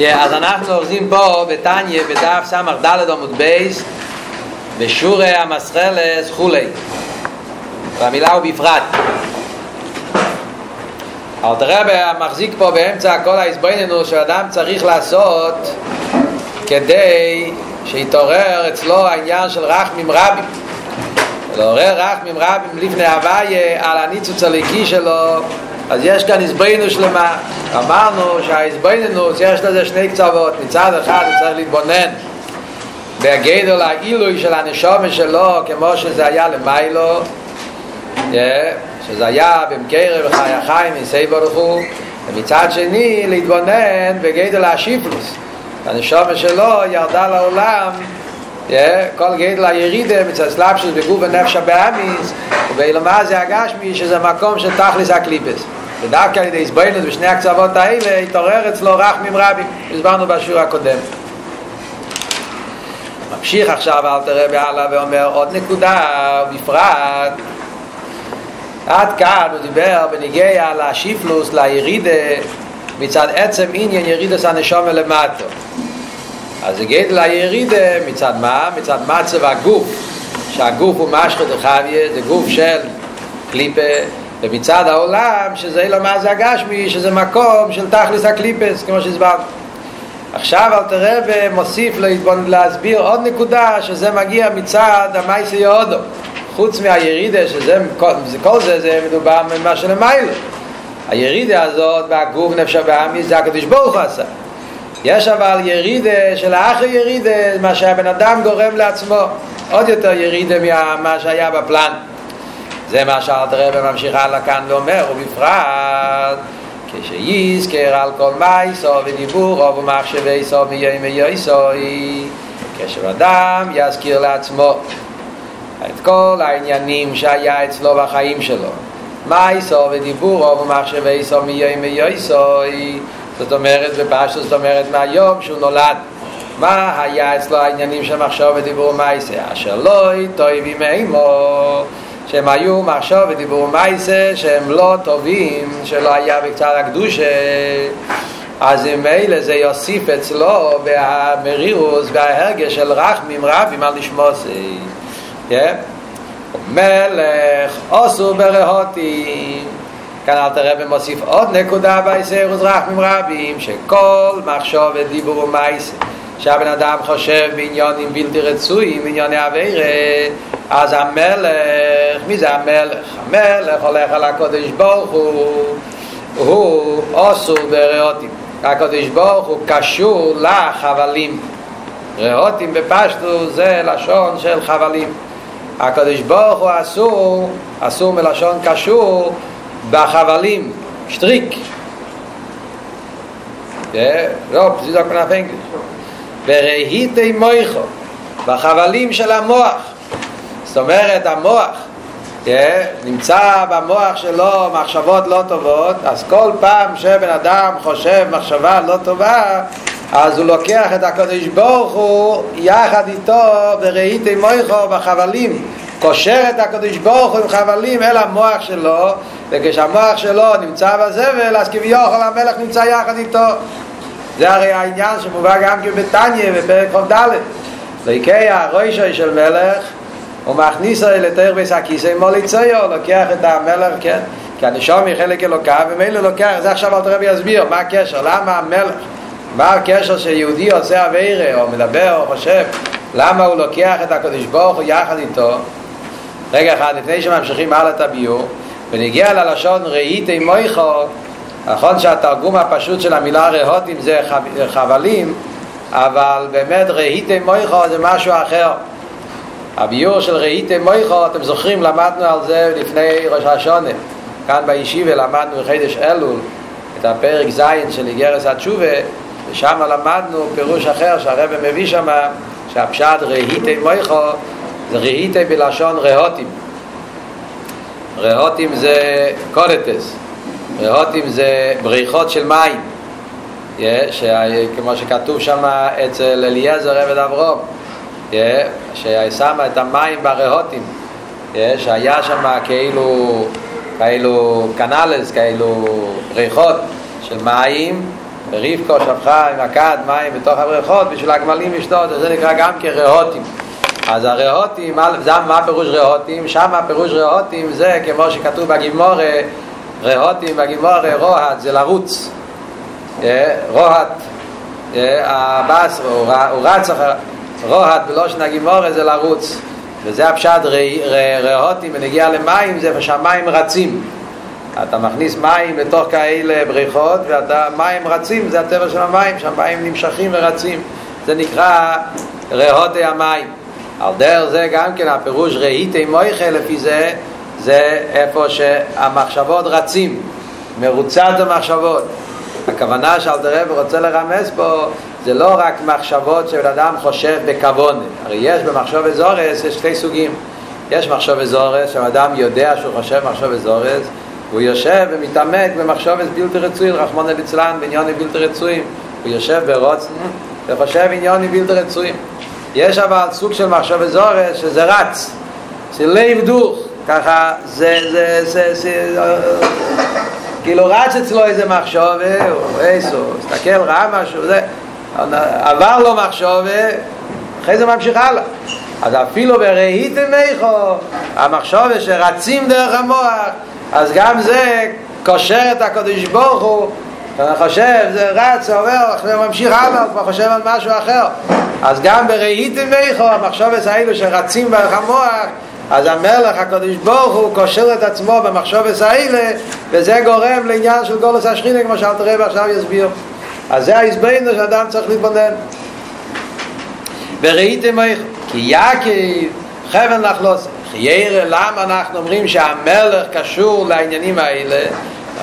אז אנחנו אוחזים פה בתניה בדף סמך ד' עמוד בייס בשורי המסחלס חולי והמילה הוא בפרט. אלתר רבי מחזיק פה באמצע כל ההסבויננו שאדם צריך לעשות כדי שיתעורר אצלו העניין של רחמים רבים. לעורר רחמים רבים לפני הוויה על הניצוץ הליקי שלו אז יש כאן הסבוינוס שלמה. אמרנו שההסבוינוס יש לזה שני קצוות. מצד אחד הוא צריך להתבונן בגדול העילוי של הנשומה שלו כמו שזה היה למיילו שזה היה במקרב וחי החיים מסי ברוך הוא. ומצד שני להתבונן בגדול השיפלוס. הנשומה שלו ירדה לעולם כל גדל הירידה מצד סלאפשוס בגוף ונפש הבאמיס ובאילמה זה הגשמי שזה מקום של תכלס הקליפס ודווקא על ידי הסבוינות בשני הקצוות האלה התעורר אצלו רחמים רבים הסברנו בשיעור הקודם ממשיך עכשיו אל תראה בהלאה ואומר עוד נקודה בפרט עד כאן הוא דיבר בניגיע לשיפלוס לירידה מצד עצם עניין ירידס הנשום למטו אז זה גדל הירידה מצד מה? מצד מצב הגוף? שהגוף הוא משחת החביה זה גוף של קליפה ומצד העולם שזה לא מה זה הגשמי שזה מקום של תכלס הקליפס כמו שהסברנו. עכשיו אל תראה ומוסיף להסביר עוד נקודה שזה מגיע מצד המייסי יהודו. חוץ מהירידה שזה כל זה זה מדובר ממה שלמיילו. הירידה הזאת והגוף נפש הבאמי זה הקדוש ברוך עשה יש אבל ירידה של האחר ירידה מה שהבן אדם גורם לעצמו. עוד יותר ירידה ממה שהיה בפלן. זה מה שאלת רבי ממשיך הלאה כאן ואומר ובפרט כשיזכר על כל מייסו ודיבורו ומחשבי סו מיום ויוסוי כשאדם יזכיר לעצמו את כל העניינים שהיה אצלו בחיים שלו. מייסו סו מיום ויוסוי זאת אומרת בפשטות זאת אומרת מהיום שהוא נולד מה היה אצלו העניינים של מחשוב ודיבור מייסה אשר לא טויבים עמו שהם היו מחשוב ודיבור מייסה שהם לא טובים שלא היה בקצת הקדושה. אז אם אלה זה יוסיף אצלו במרירוס וההרגש של רחמים רבים על לשמוסי כן? מלך עשו ברהוטים כאן אל תראה ומוסיף עוד נקודה בעשר וזרחמים רבים שכל מחשוב ודיבור ומייס שהבן אדם חושב בעניונים בלתי רצויים, בענייני אווירה אז המלך, מי זה המלך? המלך הולך על הקודש ברוך הוא. הוא אוסור ברעותים הקודש ברוך הוא קשור לחבלים. רעותים בפשטו זה לשון של חבלים. הקודש ברוך הוא אסור, אסור מלשון קשור בחבלים, שטריק. לא, זה לא כנף אנגליש. וראיתי מויכו, בחבלים של המוח. זאת אומרת, המוח נמצא במוח שלו מחשבות לא טובות, אז כל פעם שבן אדם חושב מחשבה לא טובה, אז הוא לוקח את הקדוש ברוך הוא יחד איתו וראיתי מויכו בחבלים קושר את הקדוש ברוך הוא עם חבלים אל המוח שלו וכשהמוח שלו נמצא בזבל אז כביכול המלך נמצא יחד איתו. זה הרי העניין שמובא גם כן בתניא בפרק חוב ד' ליקי הרוישוי של מלך הוא מכניס לתאר ביס הכיסא מוליציו לוקח את המלך כן? כי הנשום היא חלק אלוקה ומילא לוקח זה עכשיו אל תרבי יסביר מה הקשר? למה המלך מה הקשר שיהודי עושה אבירה או מדבר או חושב? למה הוא לוקח את הקדוש ברוך הוא יחד איתו? רגע אחד לפני שממשיכים הלאה את הביור ונגיע ללשון ראיתי מויכו נכון שהתרגום הפשוט של המילה רהוטים זה חבלים אבל באמת ראיתי מויכו זה משהו אחר. הביור של ראיתי מויכו אתם זוכרים למדנו על זה לפני ראש השונה. כאן בישיבה למדנו בחידש אלול את הפרק זין של איגרס התשובה ושם למדנו פירוש אחר שהרבא מביא שם שהפשט ראיתי מויכו זה ראיתי בלשון רהוטים רהוטים זה קודטס רהוטים זה בריחות של מים יש, כמו שכתוב שם אצל אליעזר עבד אברום ששמה את המים ברהוטים שהיה שם כאילו כאילו קנלס, כאילו בריחות של מים ורבקו שפכה עם הכד מים בתוך הבריכות בשביל הגמלים לשתות, זה נקרא גם כרהוטים. אז הרהוטים, זה מה פירוש רהוטים? שם הפירוש רהוטים זה כמו שכתוב בגימורה, רהוטים בגימורה, רוהט זה לרוץ. רוהט, הבאס, הוא רץ אחר, רוהט בלושן הגימורה זה לרוץ. וזה הפשט רהוטים ונגיע למים, זה שהמים רצים. אתה מכניס מים לתוך כאלה בריכות ואתה מים רצים, זה הטבע של המים, שהמים נמשכים ורצים זה נקרא רהוטי המים על דרך זה גם כן הפירוש ראיתי מויכה לפי זה זה איפה שהמחשבות רצים מרוצת המחשבות הכוונה שאלתרעב רוצה לרמז פה זה לא רק מחשבות שבן אדם חושב בכוון הרי יש במחשוב אזורס, יש שתי סוגים יש מחשוב אזורס, שהאדם יודע שהוא חושב מחשוב אזורס הוא יושב ומתעמק במחשבת בלתי רצויים, רחמון ליצלן, בעניונים בלתי רצויים. הוא יושב ברוץ וחושב עניונים בלתי רצויים. יש אבל סוג של מחשבת זורס שזה רץ, זה לב דוך, ככה זה, זה, זה, זה, כאילו רץ אצלו איזה מחשבה, או איסו, הסתכל, ראה משהו, זה, עבר לו מחשבה, אחרי זה ממשיך הלאה. אז אפילו בראיתם איכו, המחשבה שרצים דרך המוח, אז גם זה קושר את הקדוש ברוך הוא אתה חושב, זה רץ, עובר, זה ממשיך הלאה, כבר חושב על משהו אחר. אז גם בראיתם ואיכו, המחשבת האלו שרצים בערך המוח אז המלך הקדוש ברוך הוא קושר את עצמו במחשבת האלה וזה גורם לעניין של גולוס השכינה כמו שאלת רב עכשיו יסביר. אז זה ההסברנו שאדם צריך להתבונן. וראיתם ואיכו כי יעקב חבל נחלוס חיירה למה אנחנו אומרים שהמלך קשור לעניינים האלה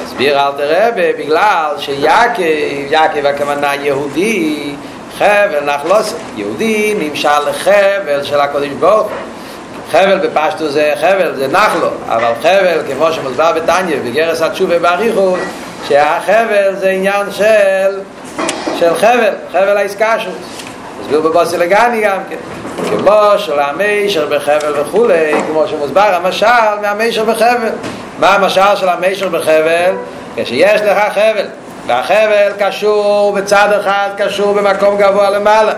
מסביר אל תראה בגלל שיעקב יעקב הכוונה יהודי חבל נחלוס יהודי נמשל לחבל של הקודש ברוך חבל בפשטו זה חבל, זה נחלו אבל חבל כמו שמוסבר בטניה בגרס התשובה באריכות שהחבל זה עניין של של חבל, חבל האיסקשוס מסביר בבוסי לגני גם כן. כמו של המישר בחבל וכולי, כמו שמוסבר המשל מהמישר בחבל. מה המשל של המישר בחבל? כשיש לך חבל, והחבל קשור בצד אחד, קשור במקום גבוה למעלה,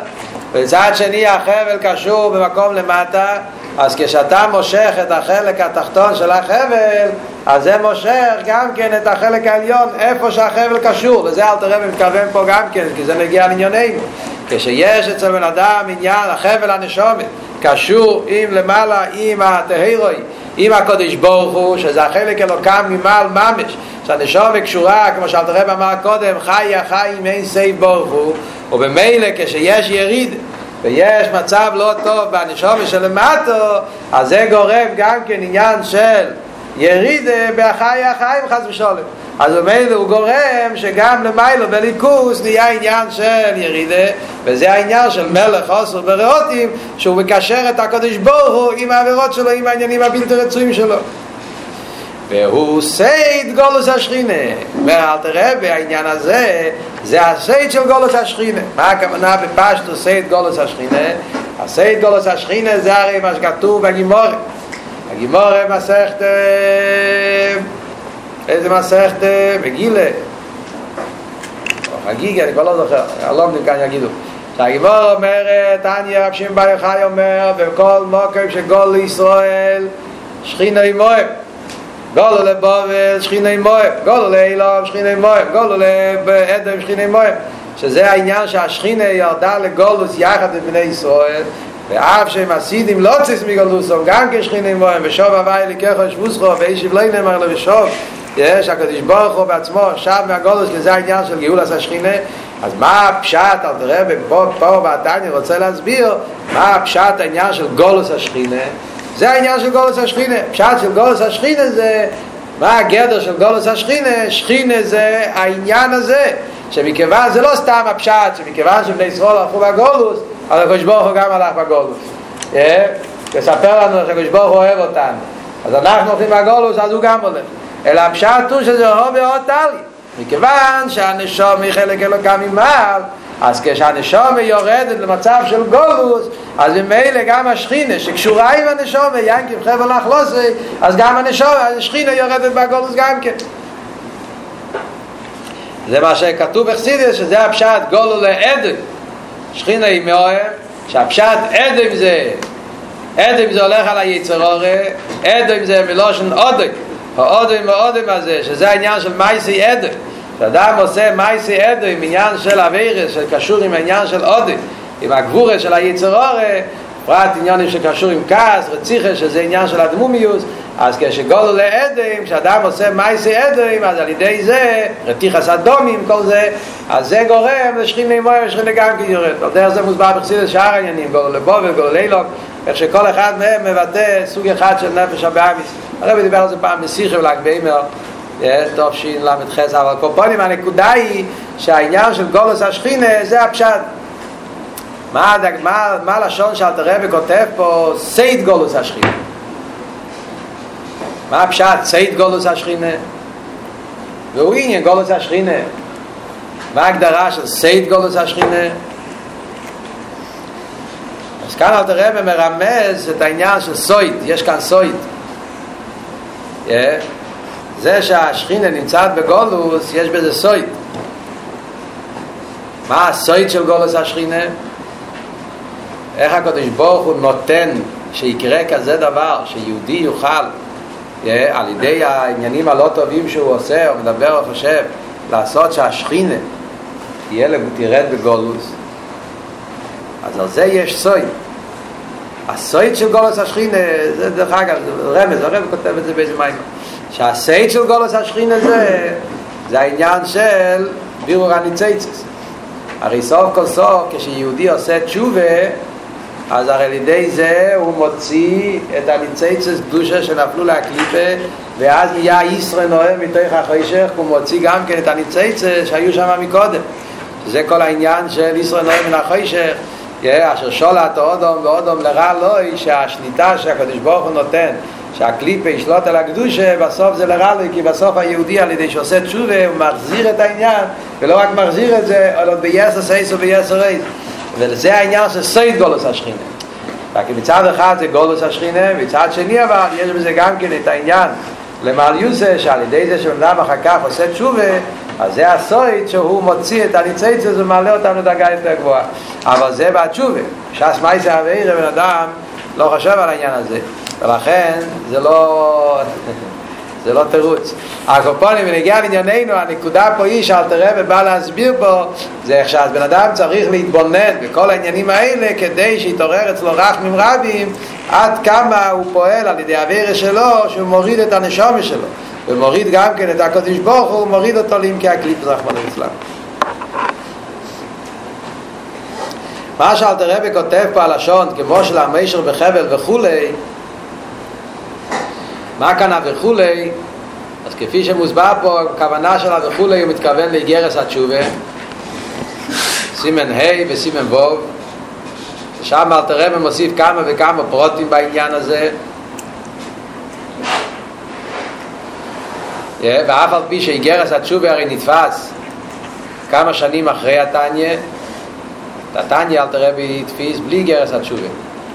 ובצד שני החבל קשור במקום למטה, אז כשאתה מושך את החלק התחתון של החבל, אז זה מושך גם כן את החלק העליון, איפה שהחבל קשור, וזה אל תראה ומתכוון פה גם כן, כי זה מגיע לענייננו. כשיש אצל בן אדם עניין החבל הנשומת קשור עם למעלה עם התהירוי עם הקודש ברוך הוא שזה החלק אלוקם ממעל ממש שהנשומת קשורה כמו שאלת הרב אמר קודם חי החי עם אין סייב ברוך הוא ובמילא כשיש יריד ויש מצב לא טוב בנשומת שלמטו אז זה גורם גם כן עניין של יריד בהחי החיים חס ושולם אז במילא הוא גורם שגם למיילו בליכוס נהיה עניין של ירידה וזה העניין של מלך אסור ברהטים שהוא מקשר את הקדוש ברוך הוא עם העבירות שלו עם העניינים הבלתי רצויים שלו. והוא סוד גלות השכינה. ואל תראה בעניין הזה זה הסוד של גלות השכינה. מה הכוונה בפשטות סוד גלות השכינה? הסוד גלות השכינה זה הרי מה שכתוב בגמרא. הגמרא מסכת איזה מסכת בגילה. חגיגה, אני כבר לא זוכר, הלומדים כאן יגידו שהגיבור אומרת, אני רב שם בר יחי אומר, בכל מוקר שגול לישראל שכינה עם מוהם גולו לבובל שכינה עם מוהם גולו לאילום שכינה עם מוהם גולו לאדם שכינה עם שזה העניין שהשכינה ירדה לגולוס יחד עם בני ישראל ואף שהם עשידים לא ציס מגולוסום גם כשכינה עם מוהם ושוב הווי לקחו שבוסחו ואישיב לא נאמר לו ושוב יש הקדוש ברוך הוא בעצמו שב מהגולוס כי זה העניין של גאולת השכינה אז מה הפשט? על תראה פה, פה בעתני רוצה להסביר מה הפשט העניין של גולוס השכינה זה העניין של גולוס השכינה פשט של גולוס השכינה זה מה הגדר של גולוס השכינה שכינה? זה העניין הזה שמכיוון זה לא סתם הפשט שמכיוון שבני ישראל הלכו בגולוס אבל הקדוש ברוך הוא גם הלך בגולוס תספר לנו שהקדוש ברוך הוא אוהב אותנו. אז אנחנו הולכים בגולוס אז הוא גם הולך אלא הפשט הוא שזה הו ועוד טלי מכיוון שהנשום היא חלק אלוקה ממעל אז כשהנשום יורדת למצב של גולוס אז ממילא גם השכינה שקשורה עם הנשום ינקים חבל נחלוסי אז גם הנשום, השכינה יורדת בגולוס גם כן זה מה שכתוב בחסידס, שזה הפשט גולו לעד. שכינה היא מאוהב, שהפשט עדם זה, עדם זה הולך על היצר עדם זה מלושן עודם. העודם העודם הזה, שזה העניין של מייסי עדם. כשאדם עושה מייסי עדם, עניין של אבירס, שקשור עם העניין של עודם, עם הגבורה של היצר הורי, פרט עניינים שקשור עם כעס, רציחה, שזה עניין של הדמומיוס, אז כשגולו לעדים, כשאדם עושה מייסי עדים, אז על ידי זה, רתיחס אדומים, כל זה, אז זה גורם לשכין נמוי ושכין גם כי יורד. על דרך זה מוסבר בחסיד שאר העניינים, גלו לבבל, גלו לעילם, איך שכל אחד מהם מבטא סוג אחד של נפש הבהמית. הרב דיבר על זה פעם בשיחה בל"ג בעומר, תשל"ח, אבל כל פעמים הנקודה היא שהעניין של גלות השכינה זה הפשט. מה, מה, מה הלשון שהאלטער רבי כותב פה? סוד גלות השכינה. מה הפשט? סוד גלות השכינה. והוא עניין גולוס השכינה. מה ההגדרה של סייד גולוס השכינה? אז כאן אלתר רבי מרמז את העניין של סויד, יש כאן סויד. זה שהשכינה נמצאת בגולוס, יש בזה סויד. מה הסויד של גולוס השכינה? איך הקדוש ברוך הוא נותן שיקרה כזה דבר, שיהודי יוכל על ידי העניינים הלא טובים שהוא עושה או מדבר או חושב לעשות שהשכינה תהיה, תרד בגולוס אז על זה יש סוי הסויד של גולוס השכינה זה דרך אגב, רמז, הרב כותב את זה באיזה מים שהסויד של גולוס השכינה זה זה העניין של בירור הניציצס הרי סוף כל סוף כשיהודי עושה תשובה אז הרי לידי זה הוא מוציא את הניציצס קדושה שנפלו להקליפה ואז נהיה יתרון האור מתוך החושך הוא מוציא גם כן את הניצוצות שהיו שם מקודם זה כל העניין של יתרון האור מן החושך אשר שלט האדם באדם לרע לו שהשליטה שהקדוש ברוך הוא נותן שהקליפה ישלוט על הקדושה בסוף זה לרע לו כי בסוף היהודי על ידי שעושה תשובה הוא מחזיר את העניין ולא רק מחזיר את זה אלא ביתר שאת וביתר עוז. וזה העניין של סוד גלות השכינה. רק מצד אחד זה גולוס השכינה מצד שני אבל יש בזה גם כן את העניין למעל יוסה שעל ידי זה שבנאדם אחר כך עושה תשובה אז זה הסויד שהוא מוציא את הניציצה ומעלה אותנו לדרגה יותר גבוהה. אבל זה בתשובה ש"ס מייסה אבירה בן אדם לא חושב על העניין הזה. ולכן זה לא זה לא תירוץ. הקופונים, ונגיע לענייננו, הנקודה פה היא שאלת רבי בא להסביר פה, זה איך שהבן אדם צריך להתבונן בכל העניינים האלה כדי שיתעורר אצלו רחמים רבים עד כמה הוא פועל על ידי הווירה שלו שהוא מוריד את הנשומה שלו ומוריד גם כן את הקודש ברוך הוא מוריד אותו לעמקי הקליפ רחמנו אצלם. מה שאלת רבי כותב פה הלשון כמו של המשר בחבל וכולי מה כאן וכולי? אז כפי שמוסבר פה הכוונה של וכולי הוא מתכוון לאיגרס התשובה. סימן ה' וסימן ו' שם אלתר רבי מוסיף כמה וכמה פרוטים בעניין הזה ואף על פי שאיגרס התשובה הרי נתפס כמה שנים אחרי התניה התניה אלתר רבי תפיס בלי גרס התשובה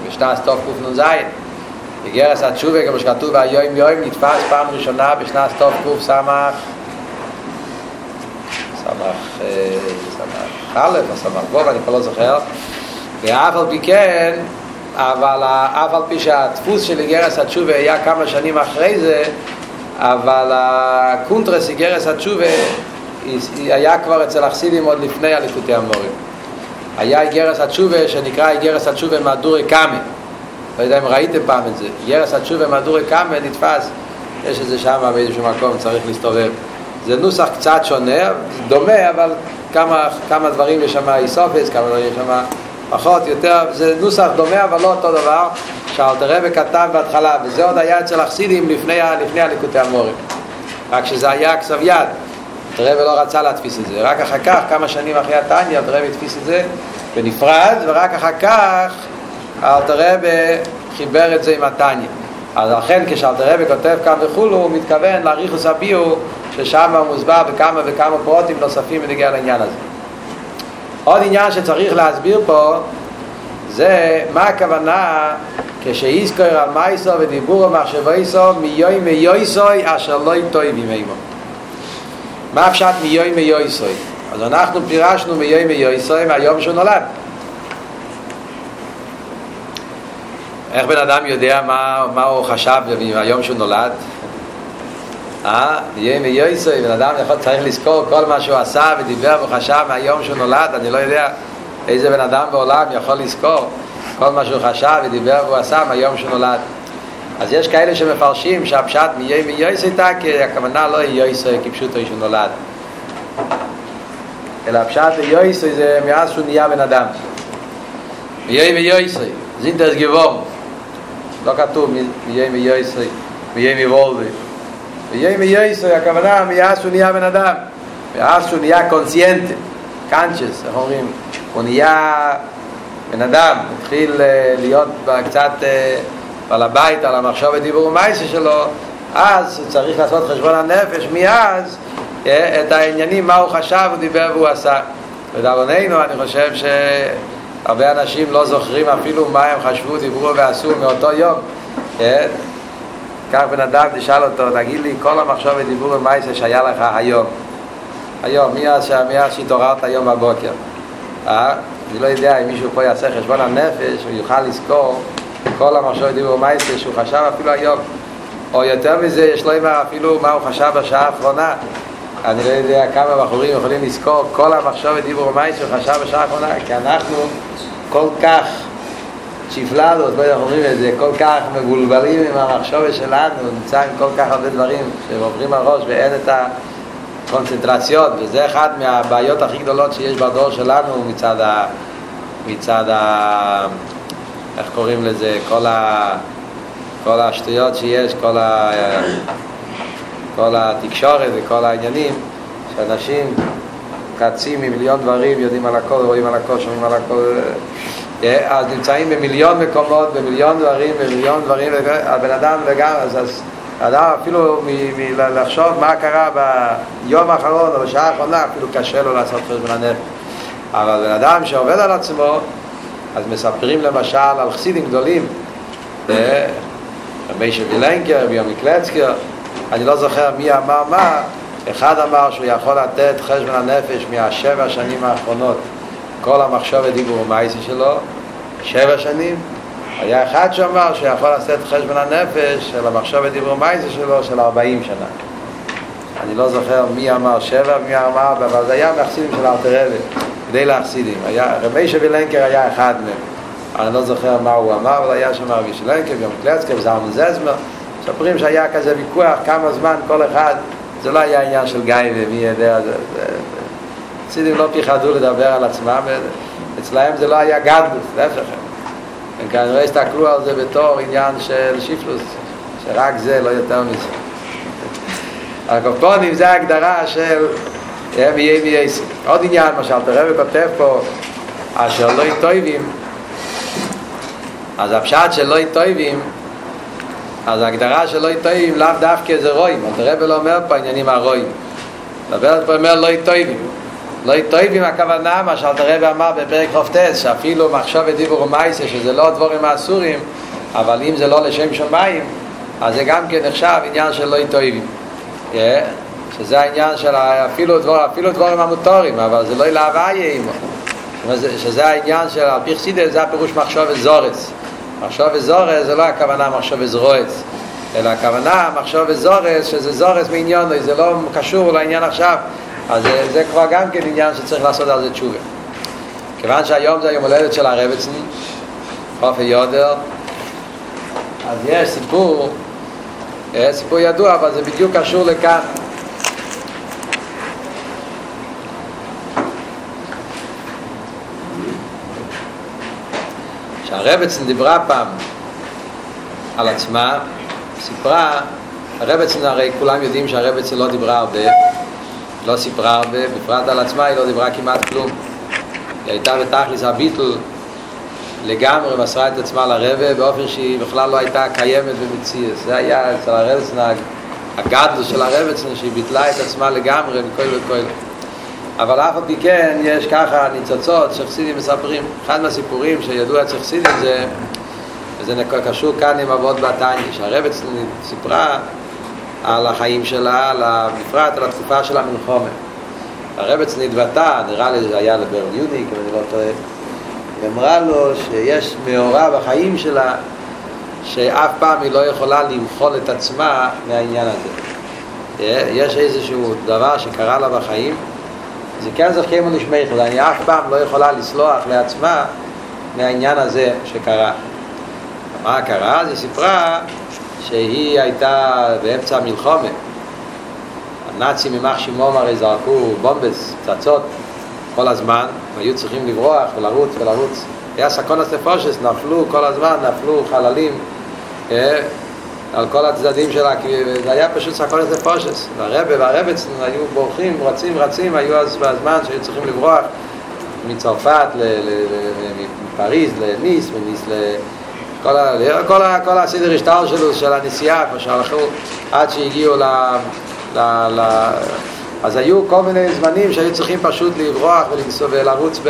בשנת סטוף קנ"ז באגרת התשובה, כמו שכתוב היום יום, נדפס פעם ראשונה בשנת תו קוף סמך סמך סמך א' או סמך ב', אני כבר לא זוכר ואף על פי כן אבל אף על פי שהדפוס של אגרת התשובה היה כמה שנים אחרי זה אבל הקונטרס אגרת התשובה היה כבר אצל החסידים עוד לפני הליקוטי אמרים. היה אגרת התשובה שנקרא אגרת התשובה מהדורא קמא לא יודע אם ראיתם פעם את זה, ירס התשובה מהדורי קאמה נתפס, יש את זה שם באיזשהו מקום, צריך להסתובב. זה נוסח קצת שונה, דומה, אבל כמה, כמה דברים יש שם איסופס, כמה דברים יש שם פחות, יותר, זה נוסח דומה, אבל לא אותו דבר, שאלתר רבי כתב בהתחלה, וזה עוד היה אצל החסידים לפני, לפני הליקוטי המורים. רק שזה היה כסב יד, אלתר לא רצה להדפיס את זה, רק אחר כך, כמה שנים אחרי התניא, אלתר רבי הדפיס את זה בנפרד, ורק אחר כך אלתר רבי חיבר את זה עם התניא. אז לכן כשאלתר רבי כותב כאן וכולו, הוא מתכוון לאריכוס הביאו, ששם הוא מוסבר בכמה וכמה פרוטים נוספים ונגיע לעניין הזה. עוד עניין שצריך להסביר פה, זה מה הכוונה כשיזכור על מייסו ודיבור ומחשבו איסו מיוי מיוי סוי אשר לא יטוי בימימו. מה פשט מיוי מיועסוי? אז אנחנו פירשנו מיוי מיועסוי מהיום שהוא נולד. איך בן אדם יודע מה, מה הוא חשב מהיום שהוא נולד? אה? יהיה מיועסוי, בן אדם יכול צריך לזכור כל מה שהוא עשה ודיבר וחשב מהיום שהוא נולד, אני לא יודע איזה בן אדם בעולם יכול לזכור כל מה שהוא חשב ודיבר והוא עשה מהיום שהוא נולד. אז יש כאלה שמפרשים שהפשט מיהיה מיועסוי תקי, הכוונה לא יהיה יועסוי כפשוטו שהוא נולד. אלא הפשט יועסוי זה מאז שהוא נהיה בן אדם. מיהיה מיועסוי, זינטרס גבורם. לא כתוב מיהיה מיועסוי, מיהיה מבולבי. מיהיה מיועסוי, הכוונה מאז שהוא נהיה בן אדם. מאז שהוא נהיה קונסיינטי, קאנצ'ס, איך אומרים? הוא נהיה בן אדם, התחיל להיות קצת בעל הבית על המחשב ודיבור ומייסי שלו, אז הוא צריך לעשות חשבון הנפש מאז את העניינים, מה הוא חשב, הוא דיבר והוא עשה. לדאבוננו, אני חושב שהרבה אנשים לא זוכרים אפילו מה הם חשבו, דיברו ועשו מאותו יום. כך בן אדם תשאל אותו, תגיד לי, כל המחשב ודיבור ומייסי שהיה לך היום. היום, מאז שהתעוררת היום בבוקר. אה? אני לא יודע אם מישהו פה יעשה חשבון הנפש, הוא יוכל לזכור כל המחשב דיבור מייסר שהוא חשב אפילו היום. או יותר מזה, יש לו אמר אפילו מה הוא חשב בשעה האחרונה. אני לא יודע כמה בחורים יכולים לזכור כל המחשב דיבור מייסר שהוא חשב בשעה האחרונה, כי אנחנו כל כך צ'יפלדות, לא יודע איך אומרים את זה, כל כך מבולבלים עם המחשב שלנו, נמצא עם כל כך הרבה דברים שעוברים הראש ואין את ה... קונצנטרציות, וזה אחד מהבעיות הכי גדולות שיש בדור שלנו מצד ה... מצד ה... איך קוראים לזה? כל ה... כל השטויות שיש, כל ה... כל התקשורת וכל העניינים, שאנשים קצים ממיליון דברים, יודעים על הכל, רואים על הכל, שומעים על הכל, אז נמצאים במיליון מקומות, במיליון דברים, במיליון דברים, הבן אדם לגמרי, אז, אז אדם אפילו מלחשוב מה קרה ביום האחרון או בשעה האחרונה, אפילו קשה לו לעשות חשבון הנפש. אבל בן אדם שעובד על עצמו, אז מספרים למשל על חסידים גדולים, רבי שבילנקר, רבי קלצקר, אני לא זוכר מי אמר מה, אחד אמר שהוא יכול לתת חשבון הנפש מהשבע שנים האחרונות, כל המחשב ודיבור ומייסי שלו, שבע שנים, היה אחד שאמר שיכול לעשות חשבון הנפש של המחשב ודיבור מייזה שלו של 40 שנה. אני לא זוכר מי אמר שבע ומי אמר, אבל זה היה מהחסידים של אלתרבה, כדי להחסידים. היה, רבי שבילנקר היה אחד מהם. אני לא זוכר מה הוא אמר, אבל היה שם רבי שבילנקר, גם קלצקר, זלמן זזמר. מספרים שהיה כזה ויכוח כמה זמן כל אחד, זה לא היה עניין של גיא ומי יודע, חסידים לא פיחדו לדבר על עצמם, אצלהם זה לא היה גדלות, להפך. הם כנראה הסתכלו על זה בתור עניין של שיפלוס, שרק זה, לא יותר מזה. הקופונים זה ההגדרה של הם יהיה מייסי. עוד עניין, מה שאלת הרב כותב פה, אשר לא יטויבים, אז הפשט של לא יטויבים, אז ההגדרה של לא יטויבים לאו דווקא זה רואים, אלת הרב לא אומר פה עניינים הרואים. דבר פה אומר לא יטויבים. לא יטויב עם הכוונה, מה שאלת הרב אמר בפרק חופטס, שאפילו מחשב ודיבור ומייסה, שזה לא דבורים האסורים, אבל אם זה לא לשם שמיים, אז זה גם כן נחשב עניין של לא יטויבים. שזה העניין של אפילו, דבר, אפילו דבורים המוטורים, אבל זה לא להוויה עמו. שזה העניין של על פי חסידה, זה הפירוש מחשב וזורס. מחשב וזורס זה לא הכוונה מחשב וזרועץ, אלא הכוונה מחשב וזורס, שזה זורס מעניון, זה לא קשור לעניין עכשיו. אז זה, זה כבר גם כן עניין שצריך לעשות על זה תשובה. כיוון שהיום זה היום הולדת של הרבצני, חופי יודר, אז יש סיפור, סיפור ידוע, אבל זה בדיוק קשור לכאן. כשהרבצן דיברה פעם על עצמה, סיפרה, הרבצן הרי כולם יודעים שהרבצן לא דיברה הרבה, לא סיפרה הרבה, בפרט על עצמה היא לא דיברה כמעט כלום. היא הייתה בתכלס הביטל לגמרי, מסרה את עצמה לרבה באופן שהיא בכלל לא הייתה קיימת במציאות. זה היה אצל הרבצנה, הגדל של הרבצנה, שהיא ביטלה את עצמה לגמרי מכל וכל. אבל אף על פי כן יש ככה ניצוצות שחסידים מספרים. אחד מהסיפורים שידוע אצל חסידים זה, וזה קשור כאן עם אבות בתניא, שהרבצנה סיפרה על החיים שלה, בפרט על התקופה של המלחומה. הרבץ נתבטא, נראה לי זה היה לברליוניק, אם אני לא טועה, אמרה לו שיש מאורע בחיים שלה שאף פעם היא לא יכולה למחול את עצמה מהעניין הזה. יש איזשהו דבר שקרה לה בחיים, זה כן זכי כמו נשמח, אבל אני אף פעם לא יכולה לסלוח לעצמה מהעניין הזה שקרה. מה קרה? אז היא סיפרה שהיא הייתה באמצע המלחמה. הנאצים ימח שמם הרי זרקו bombs, פצצות, כל הזמן, היו צריכים לברוח ולרוץ ולרוץ. היה סכנת נפשות, נפלו כל הזמן, נפלו חללים אה, על כל הצדדים שלה, כי זה היה פשוט סכנת נפשות. והרבי והרביצן היו בורחים, רצים, רצים, היו אז בזמן שהיו צריכים לברוח מצרפת, מפריז לניס, מניס ל... כל, ה, כל, ה, כל הסדר השטר שלו, של הנסיעה, כמו שהלכו עד שהגיעו ל... ל, ל אז היו כל מיני זמנים שהיו צריכים פשוט לברוח ולרוץ ב...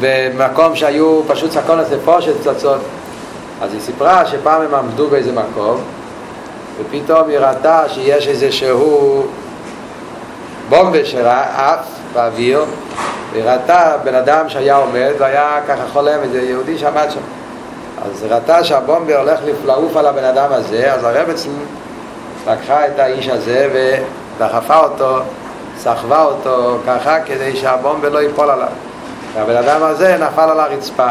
במקום שהיו פשוט סקונת לפושט פצצות. אז היא סיפרה שפעם הם עמדו באיזה מקום, ופתאום היא ראתה שיש איזה שהוא בומבה שעף באוויר, ראתה בן אדם שהיה עומד והיה ככה חולם, איזה יהודי שעמד שם. אז היא ראתה שהבומבה הולך לעוף על הבן אדם הזה, אז הרבצן לקחה את האיש הזה ודחפה אותו, סחבה אותו ככה כדי שהבומבה לא ייפול עליו. והבן אדם הזה נפל על הרצפה.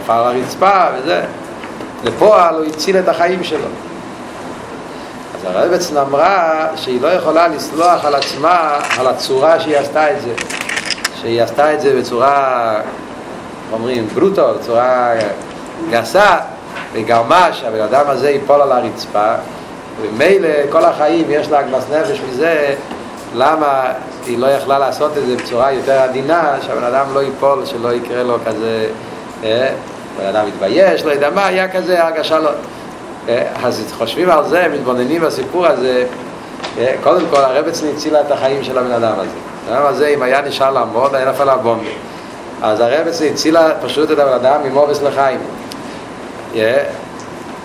נפל על הרצפה וזה. לפועל הוא הציל את החיים שלו. אז הרבצן אמרה שהיא לא יכולה לסלוח על עצמה, על הצורה שהיא עשתה את זה. שהיא עשתה את זה בצורה, אומרים, ברוטו, בצורה גסה, וגרמה שהבן אדם הזה ייפול על הרצפה, ומילא כל החיים יש לה הגמס נפש מזה, למה היא לא יכלה לעשות את זה בצורה יותר עדינה, שהבן אדם לא ייפול, שלא יקרה לו כזה, אה? בן אדם יתבייש, לא יודע מה, היה כזה הרגשה לא... אה? אז חושבים על זה, מתבוננים בסיפור הזה, אה? קודם כל הרבצן הצילה את החיים של הבן אדם הזה. אדם הזה, אם היה נשאר לעמוד, היה נפל הבומבה. אז הרבצן הצילה פשוט את הבן אדם ממובס לחיים.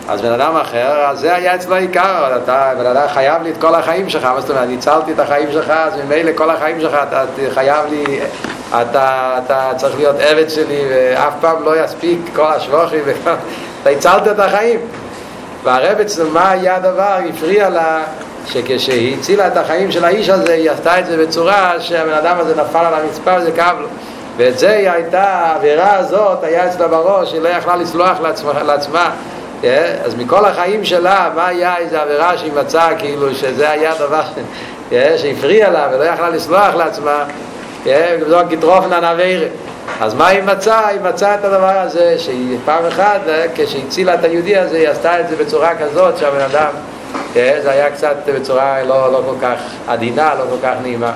אז בן אדם אחר, אז זה היה אצלו עיקר, אתה, בן אדם חייב לי את כל החיים שלך, מה זאת אומרת, אני הצלתי את החיים שלך, אז ממילא כל החיים שלך, אתה חייב לי, אתה, אתה צריך להיות עבד שלי, ואף פעם לא יספיק כל השלוחים, אתה הצלת את החיים. והרב אצלנו, מה היה הדבר, הפריע לה, שכשהיא הצילה את החיים של האיש הזה, היא עשתה את זה בצורה שהבן אדם הזה נפל על הרצפה וזה כאב לו. ואת זה היא הייתה, העבירה הזאת היה אצלה בראש, היא לא יכלה לסלוח לעצמה, לעצמה. אז מכל החיים שלה, מה היה איזו עבירה שהיא מצאה, כאילו שזה היה דבר שהפריע לה ולא יכלה לסלוח לעצמה, וזו גטרופנה נעבירה. אז מה היא מצאה? היא מצאה את הדבר הזה, שהיא פעם אחת, כשהצילה את היהודי הזה, היא עשתה את זה בצורה כזאת שהבן אדם, זה היה קצת בצורה לא, לא כל כך עדינה, לא כל כך נעימה.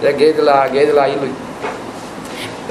זה גדל העילוי.